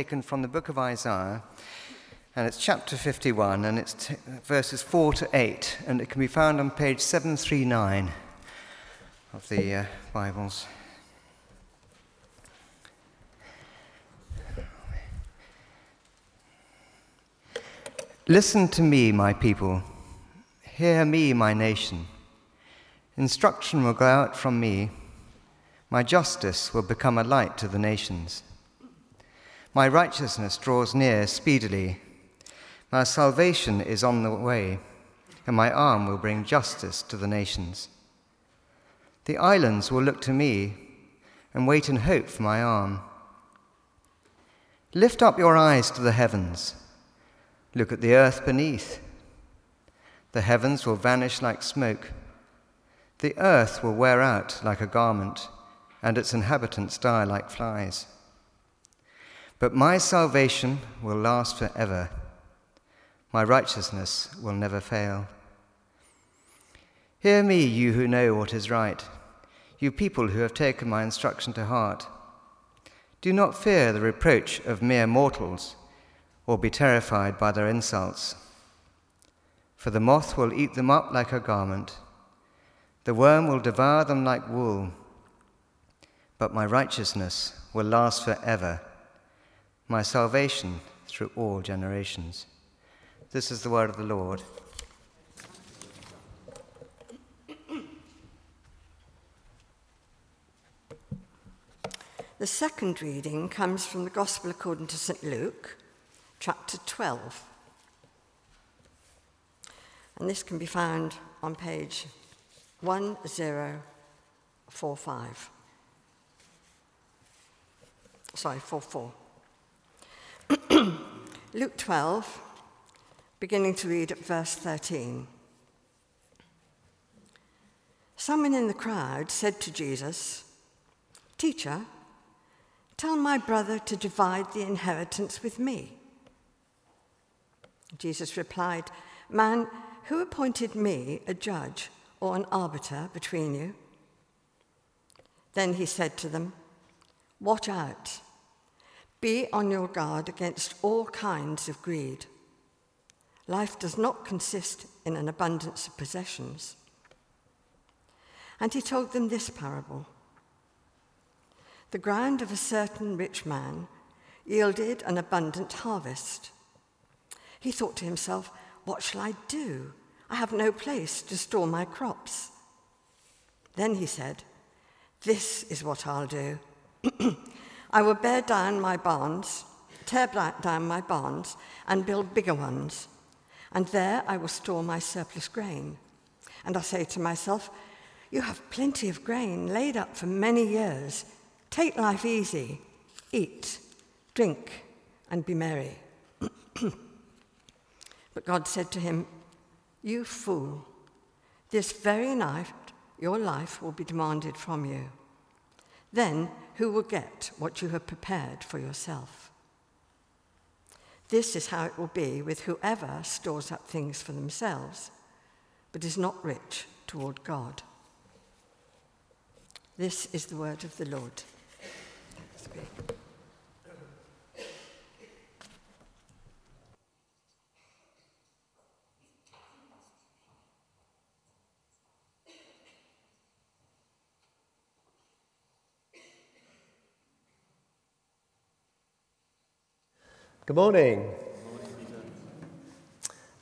taken from the book of Isaiah, and it's chapter 51, and it's t- verses 4 to 8, and it can be found on page 739 of the uh, Bibles. Listen to me, my people. Hear me, my nation. Instruction will go out from me. My justice will become a light to the nations. My righteousness draws near speedily. My salvation is on the way, and my arm will bring justice to the nations. The islands will look to me and wait in hope for my arm. Lift up your eyes to the heavens. Look at the earth beneath. The heavens will vanish like smoke. The earth will wear out like a garment, and its inhabitants die like flies. But my salvation will last forever. My righteousness will never fail. Hear me, you who know what is right, you people who have taken my instruction to heart. Do not fear the reproach of mere mortals, or be terrified by their insults. For the moth will eat them up like a garment, the worm will devour them like wool. But my righteousness will last forever my salvation through all generations. This is the word of the Lord. The second reading comes from the Gospel according to St. Luke, chapter 12. And this can be found on page 1045. Sorry, 44. Luke 12, beginning to read at verse 13. Someone in the crowd said to Jesus, Teacher, tell my brother to divide the inheritance with me. Jesus replied, Man, who appointed me a judge or an arbiter between you? Then he said to them, Watch out. Be on your guard against all kinds of greed. Life does not consist in an abundance of possessions. And he told them this parable The ground of a certain rich man yielded an abundant harvest. He thought to himself, What shall I do? I have no place to store my crops. Then he said, This is what I'll do. I will bear down my barns, tear down my barns, and build bigger ones. And there I will store my surplus grain. And I say to myself, You have plenty of grain laid up for many years. Take life easy, eat, drink, and be merry. but God said to him, You fool, this very night your life will be demanded from you. Then who will get what you have prepared for yourself? This is how it will be with whoever stores up things for themselves, but is not rich toward God. This is the word of the Lord. Good morning.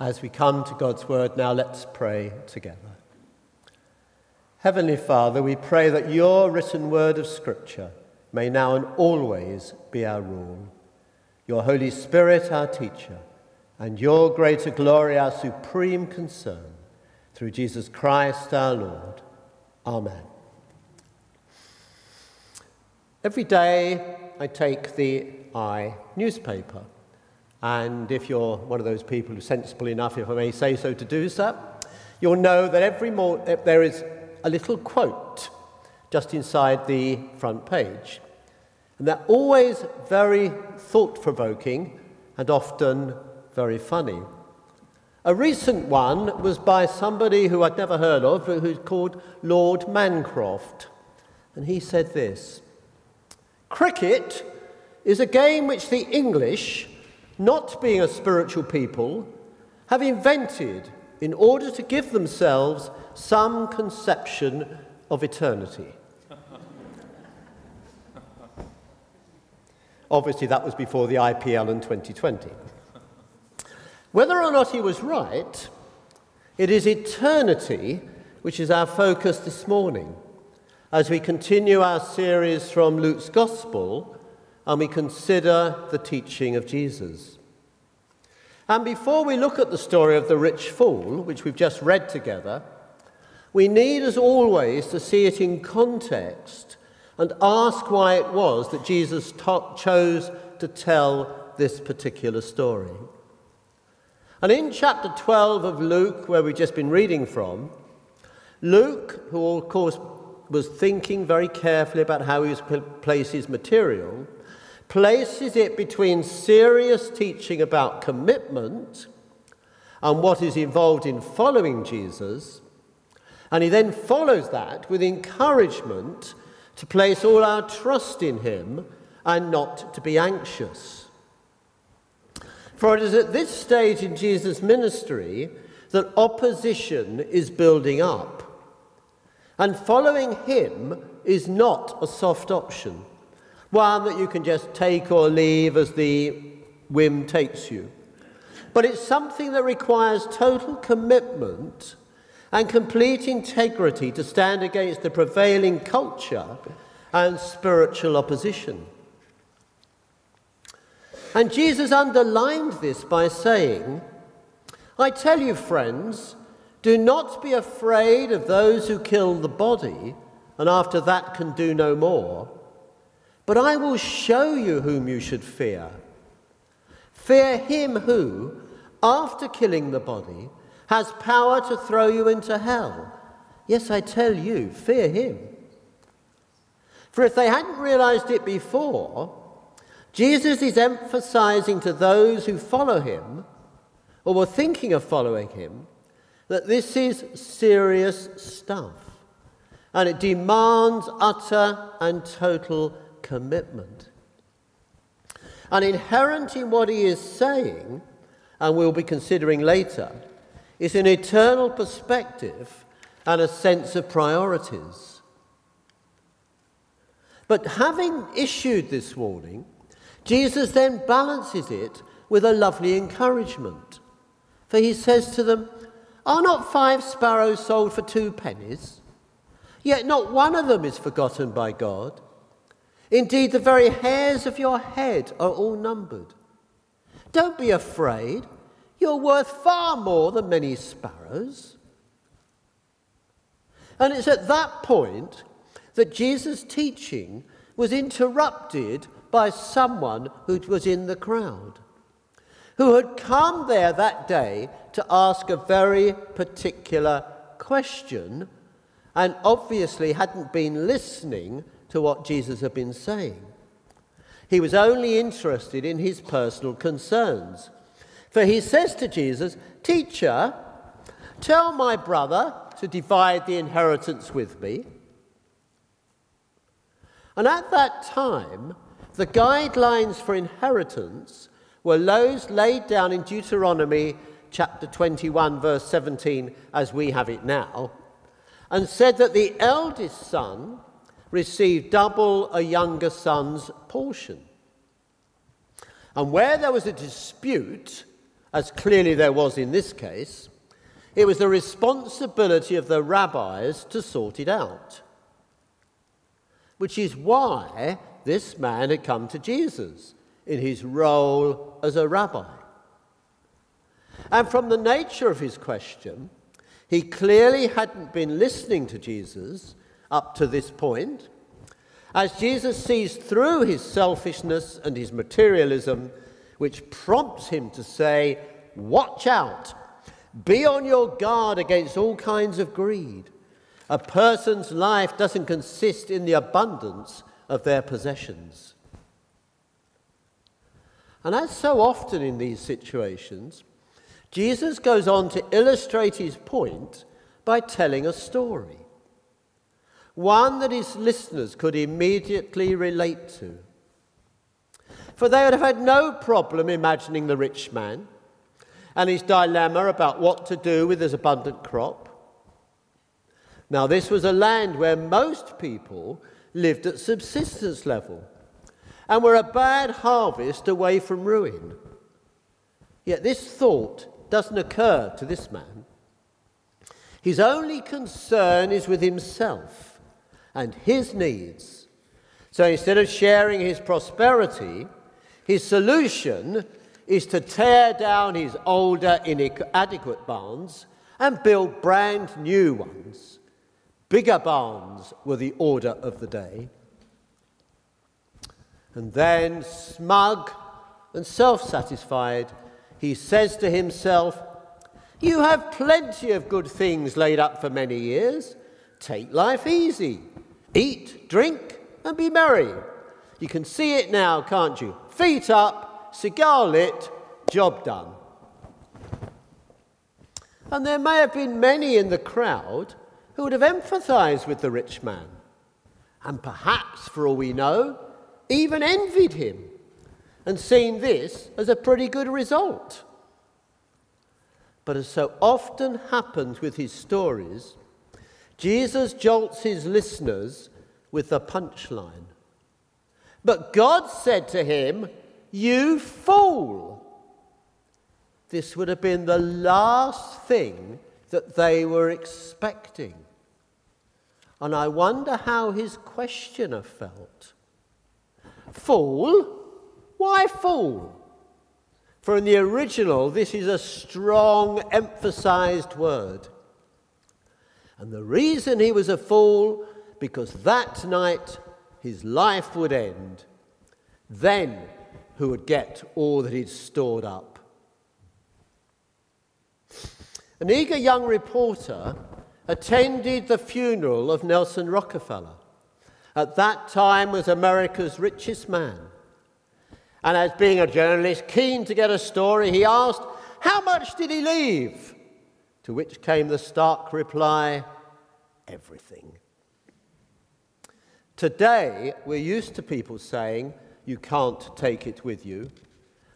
As we come to God's word now, let's pray together. Heavenly Father, we pray that your written word of Scripture may now and always be our rule, your Holy Spirit our teacher, and your greater glory our supreme concern, through Jesus Christ our Lord. Amen. Every day I take the I newspaper. And if you're one of those people who's sensible enough, if I may say so, to do so, you'll know that every morning eh, there is a little quote just inside the front page. And they're always very thought provoking and often very funny. A recent one was by somebody who I'd never heard of, who's called Lord Mancroft. And he said this Cricket is a game which the English, not being a spiritual people, have invented in order to give themselves some conception of eternity. Obviously, that was before the IPL in 2020. Whether or not he was right, it is eternity which is our focus this morning as we continue our series from Luke's Gospel and we consider the teaching of Jesus. And before we look at the story of the rich fool, which we've just read together, we need, as always, to see it in context and ask why it was that Jesus chose to tell this particular story. And in chapter 12 of Luke, where we've just been reading from, Luke, who of course was thinking very carefully about how he was place his material, places it between serious teaching about commitment and what is involved in following Jesus, and he then follows that with encouragement to place all our trust in him and not to be anxious. For it is at this stage in Jesus' ministry that opposition is building up. And following him is not a soft option, one that you can just take or leave as the whim takes you. But it's something that requires total commitment and complete integrity to stand against the prevailing culture and spiritual opposition. And Jesus underlined this by saying, I tell you, friends, do not be afraid of those who kill the body and after that can do no more, but I will show you whom you should fear. Fear him who, after killing the body, has power to throw you into hell. Yes, I tell you, fear him. For if they hadn't realized it before, Jesus is emphasizing to those who follow him, or were thinking of following him, that this is serious stuff. And it demands utter and total commitment. And inherent in what he is saying, and we'll be considering later, is an eternal perspective and a sense of priorities. But having issued this warning, Jesus then balances it with a lovely encouragement. For he says to them, Are not five sparrows sold for two pennies? Yet not one of them is forgotten by God. Indeed, the very hairs of your head are all numbered. Don't be afraid. You're worth far more than many sparrows. And it's at that point that Jesus' teaching was interrupted by someone who was in the crowd, who had come there that day to ask a very particular question and obviously hadn't been listening to what Jesus had been saying. He was only interested in his personal concerns. For he says to Jesus, Teacher, tell my brother to divide the inheritance with me. And at that time, the guidelines for inheritance were those laid down in Deuteronomy chapter 21, verse 17, as we have it now, and said that the eldest son received double a younger son's portion. And where there was a dispute, as clearly there was in this case, it was the responsibility of the rabbis to sort it out. Which is why this man had come to Jesus in his role as a rabbi. And from the nature of his question, he clearly hadn't been listening to Jesus up to this point. As Jesus sees through his selfishness and his materialism, which prompts him to say, Watch out, be on your guard against all kinds of greed. A person's life doesn't consist in the abundance of their possessions. And as so often in these situations, Jesus goes on to illustrate his point by telling a story, one that his listeners could immediately relate to. For they would have had no problem imagining the rich man and his dilemma about what to do with his abundant crop. Now, this was a land where most people lived at subsistence level and were a bad harvest away from ruin. Yet this thought doesn't occur to this man. His only concern is with himself and his needs. So instead of sharing his prosperity, his solution is to tear down his older, inadequate barns and build brand new ones. Bigger barns were the order of the day. And then, smug and self satisfied, he says to himself, You have plenty of good things laid up for many years. Take life easy. Eat, drink, and be merry. You can see it now, can't you? Feet up, cigar lit, job done. And there may have been many in the crowd who would have empathized with the rich man, and perhaps, for all we know, even envied him and seen this as a pretty good result. But as so often happens with his stories, Jesus jolts his listeners with the punchline. But God said to him, You fool! This would have been the last thing that they were expecting. And I wonder how his questioner felt. Fool? Why fool? For in the original, this is a strong, emphasized word. And the reason he was a fool, because that night his life would end. Then who would get all that he'd stored up? An eager young reporter attended the funeral of Nelson Rockefeller. At that time was America's richest man. And as being a journalist keen to get a story, he asked, How much did he leave? To which came the stark reply, Everything. Today, we're used to people saying, You can't take it with you.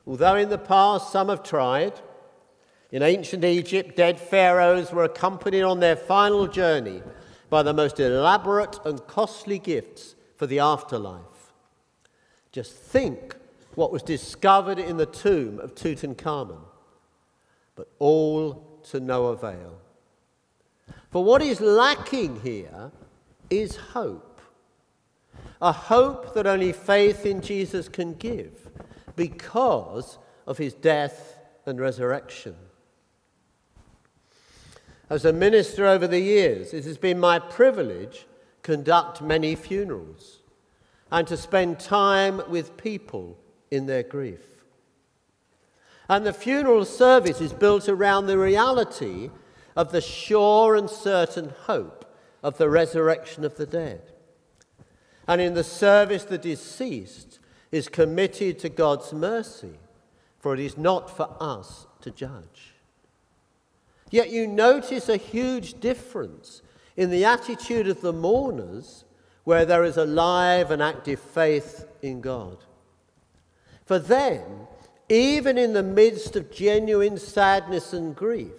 Although in the past some have tried, in ancient Egypt, dead pharaohs were accompanied on their final journey by the most elaborate and costly gifts for the afterlife. Just think what was discovered in the tomb of Tutankhamun, but all to no avail. For what is lacking here is hope. A hope that only faith in Jesus can give because of his death and resurrection. As a minister over the years, it has been my privilege to conduct many funerals and to spend time with people in their grief. And the funeral service is built around the reality of the sure and certain hope of the resurrection of the dead. And in the service, the deceased is committed to God's mercy, for it is not for us to judge. Yet you notice a huge difference in the attitude of the mourners where there is a live and active faith in God. For them, even in the midst of genuine sadness and grief,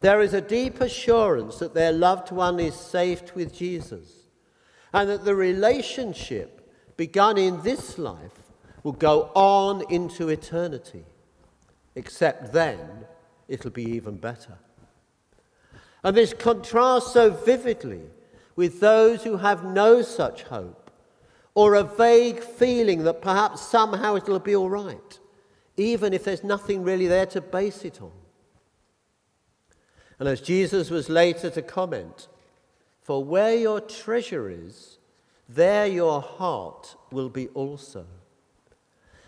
there is a deep assurance that their loved one is safe with Jesus and that the relationship begun in this life will go on into eternity. Except then, it'll be even better. And this contrasts so vividly with those who have no such hope or a vague feeling that perhaps somehow it'll be all right, even if there's nothing really there to base it on. And as Jesus was later to comment, for where your treasure is, there your heart will be also.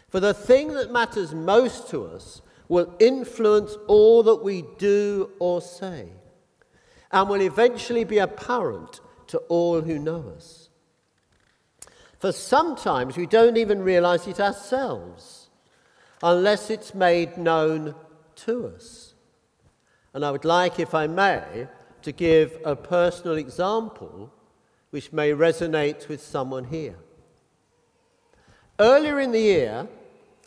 For the thing that matters most to us will influence all that we do or say and will eventually be apparent to all who know us. For sometimes we don't even realize it ourselves unless it's made known to us. And I would like, if I may, to give a personal example which may resonate with someone here. Earlier in the year,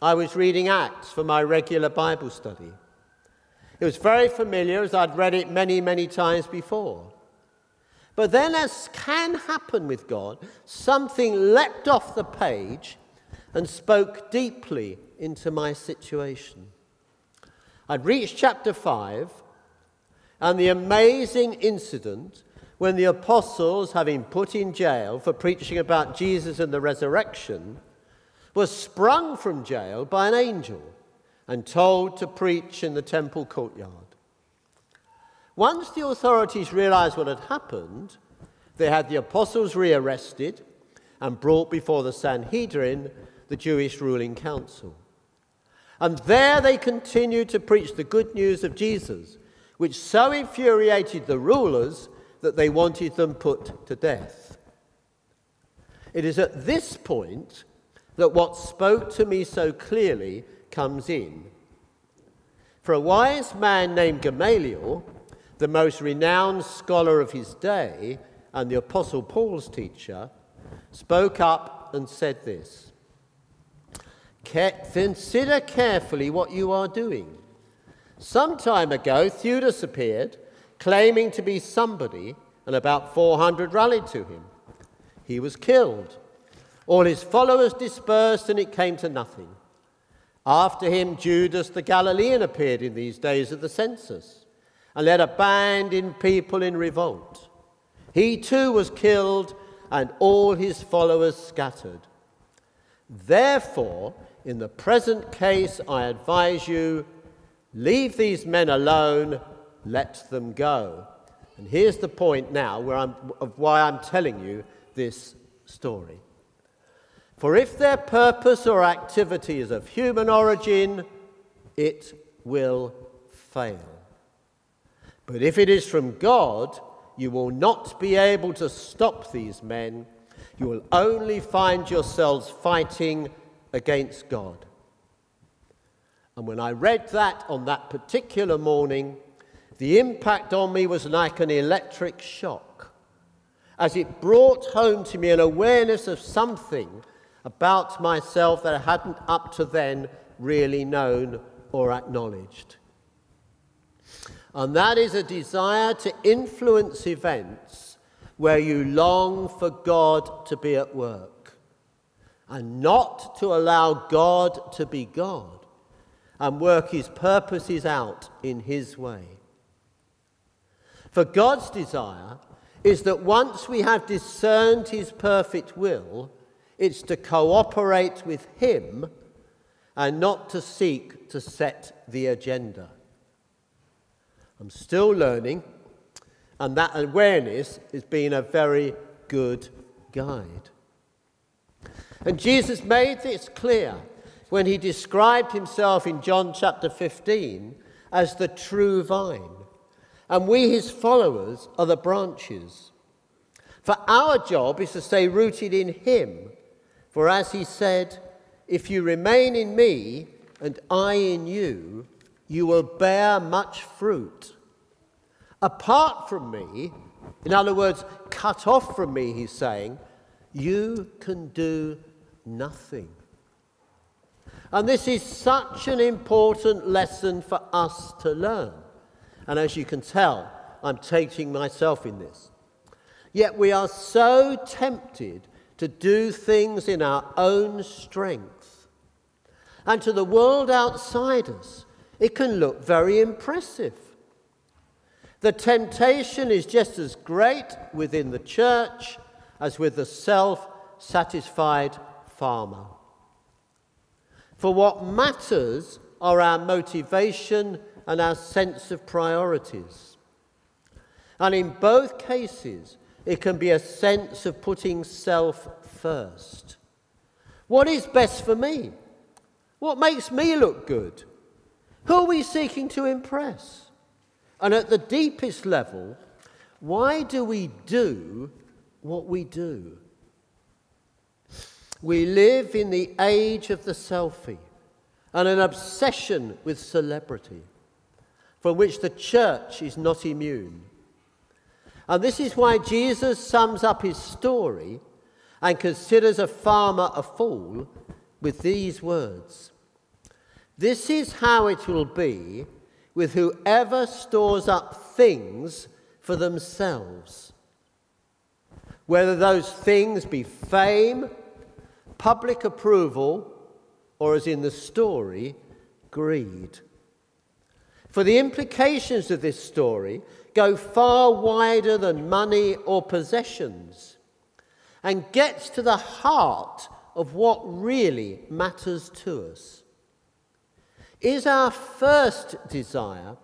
I was reading Acts for my regular Bible study. It was very familiar as I'd read it many, many times before. But then, as can happen with God, something leapt off the page and spoke deeply into my situation. I'd reached chapter 5 and the amazing incident when the apostles, having put in jail for preaching about Jesus and the resurrection, were sprung from jail by an angel and told to preach in the temple courtyard. Once the authorities realized what had happened, they had the apostles rearrested and brought before the Sanhedrin, the Jewish ruling council. And there they continued to preach the good news of Jesus, which so infuriated the rulers that they wanted them put to death. It is at this point that what spoke to me so clearly comes in. For a wise man named Gamaliel, the most renowned scholar of his day and the Apostle Paul's teacher, spoke up and said this Consider carefully what you are doing. Some time ago, Theudas appeared, claiming to be somebody, and about 400 rallied to him. He was killed. All his followers dispersed, and it came to nothing. After him, Judas the Galilean appeared in these days of the census and led a band in people in revolt. He too was killed, and all his followers scattered. Therefore, in the present case, I advise you leave these men alone, let them go. And here's the point now where I'm, of why I'm telling you this story. For if their purpose or activity is of human origin, it will fail. But if it is from God, you will not be able to stop these men. You will only find yourselves fighting against God. And when I read that on that particular morning, the impact on me was like an electric shock, as it brought home to me an awareness of something about myself that I hadn't up to then really known or acknowledged. And that is a desire to influence events where you long for God to be at work and not to allow God to be God and work his purposes out in his way. For God's desire is that once we have discerned his perfect will, it's to cooperate with him and not to seek to set the agenda. I'm still learning, and that awareness has been a very good guide. And Jesus made this clear when he described himself in John chapter 15 as the true vine. And we, his followers, are the branches. For our job is to stay rooted in him. For as he said, if you remain in me and I in you, you will bear much fruit. Apart from me, in other words, cut off from me, he's saying, you can do nothing. And this is such an important lesson for us to learn. And as you can tell, I'm taking myself in this. Yet we are so tempted to do things in our own strength. And to the world outside us, it can look very impressive. The temptation is just as great within the church as with the self satisfied farmer. For what matters are our motivation and our sense of priorities. And in both cases, it can be a sense of putting self first. What is best for me? What makes me look good? Who are we seeking to impress? And at the deepest level, why do we do what we do? We live in the age of the selfie and an obsession with celebrity, from which the church is not immune. And this is why Jesus sums up his story and considers a farmer a fool with these words This is how it will be with whoever stores up things for themselves, whether those things be fame, public approval, or as in the story, greed. For the implications of this story go far wider than money or possessions and gets to the heart of what really matters to us. Is our first desire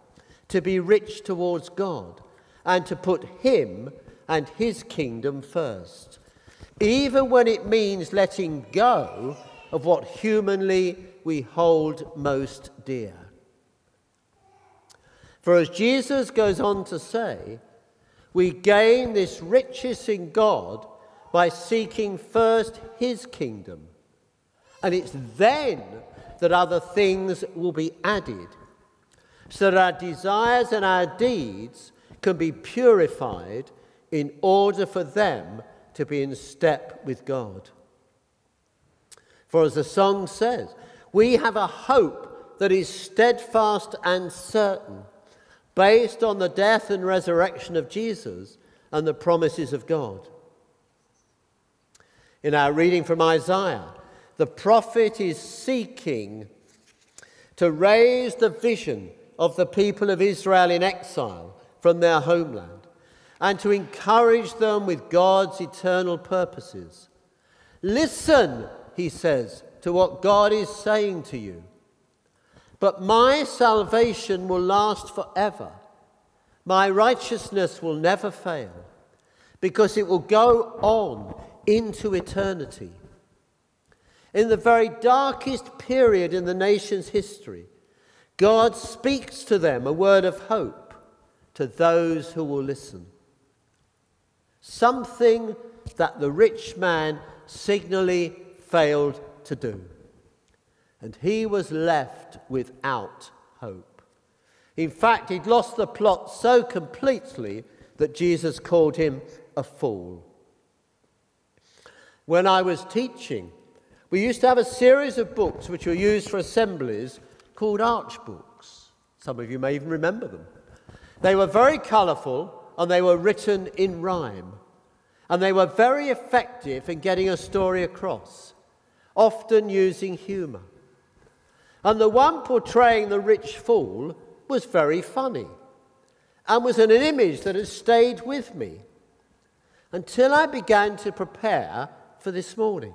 to be rich towards God and to put Him and His kingdom first, even when it means letting go of what humanly we hold most dear? For as Jesus goes on to say, we gain this riches in God by seeking first his kingdom. And it's then that other things will be added, so that our desires and our deeds can be purified in order for them to be in step with God. For as the song says, we have a hope that is steadfast and certain, based on the death and resurrection of Jesus and the promises of God. In our reading from Isaiah, the prophet is seeking to raise the vision of the people of Israel in exile from their homeland and to encourage them with God's eternal purposes. Listen, he says, to what God is saying to you. But my salvation will last forever. My righteousness will never fail because it will go on into eternity. In the very darkest period in the nation's history, God speaks to them a word of hope to those who will listen. Something that the rich man signally failed to do. And he was left without hope. In fact, he'd lost the plot so completely that Jesus called him a fool when I was teaching, we used to have a series of books which were used for assemblies called arch books. Some of you may even remember them. They were very colourful and they were written in rhyme. And they were very effective in getting a story across, often using humour. And the one portraying the rich fool was very funny and was an image that has stayed with me until I began to prepare for this morning.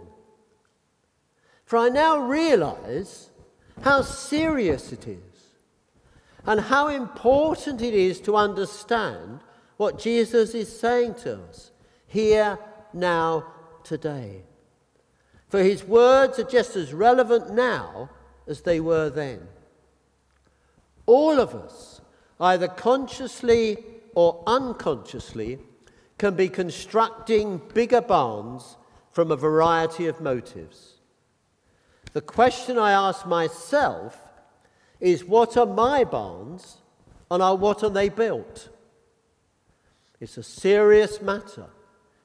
For I now realize how serious it is and how important it is to understand what Jesus is saying to us here, now, today. For his words are just as relevant now as they were then. All of us, either consciously or unconsciously, can be constructing bigger barns from a variety of motives. The question I ask myself is what are my barns and what are they built? It's a serious matter,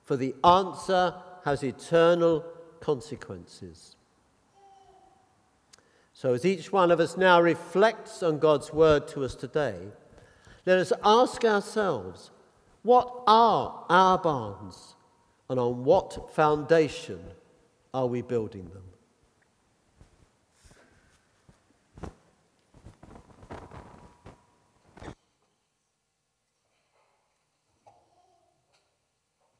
for the answer has eternal consequences. So, as each one of us now reflects on God's word to us today, let us ask ourselves what are our barns? and on what foundation are we building them?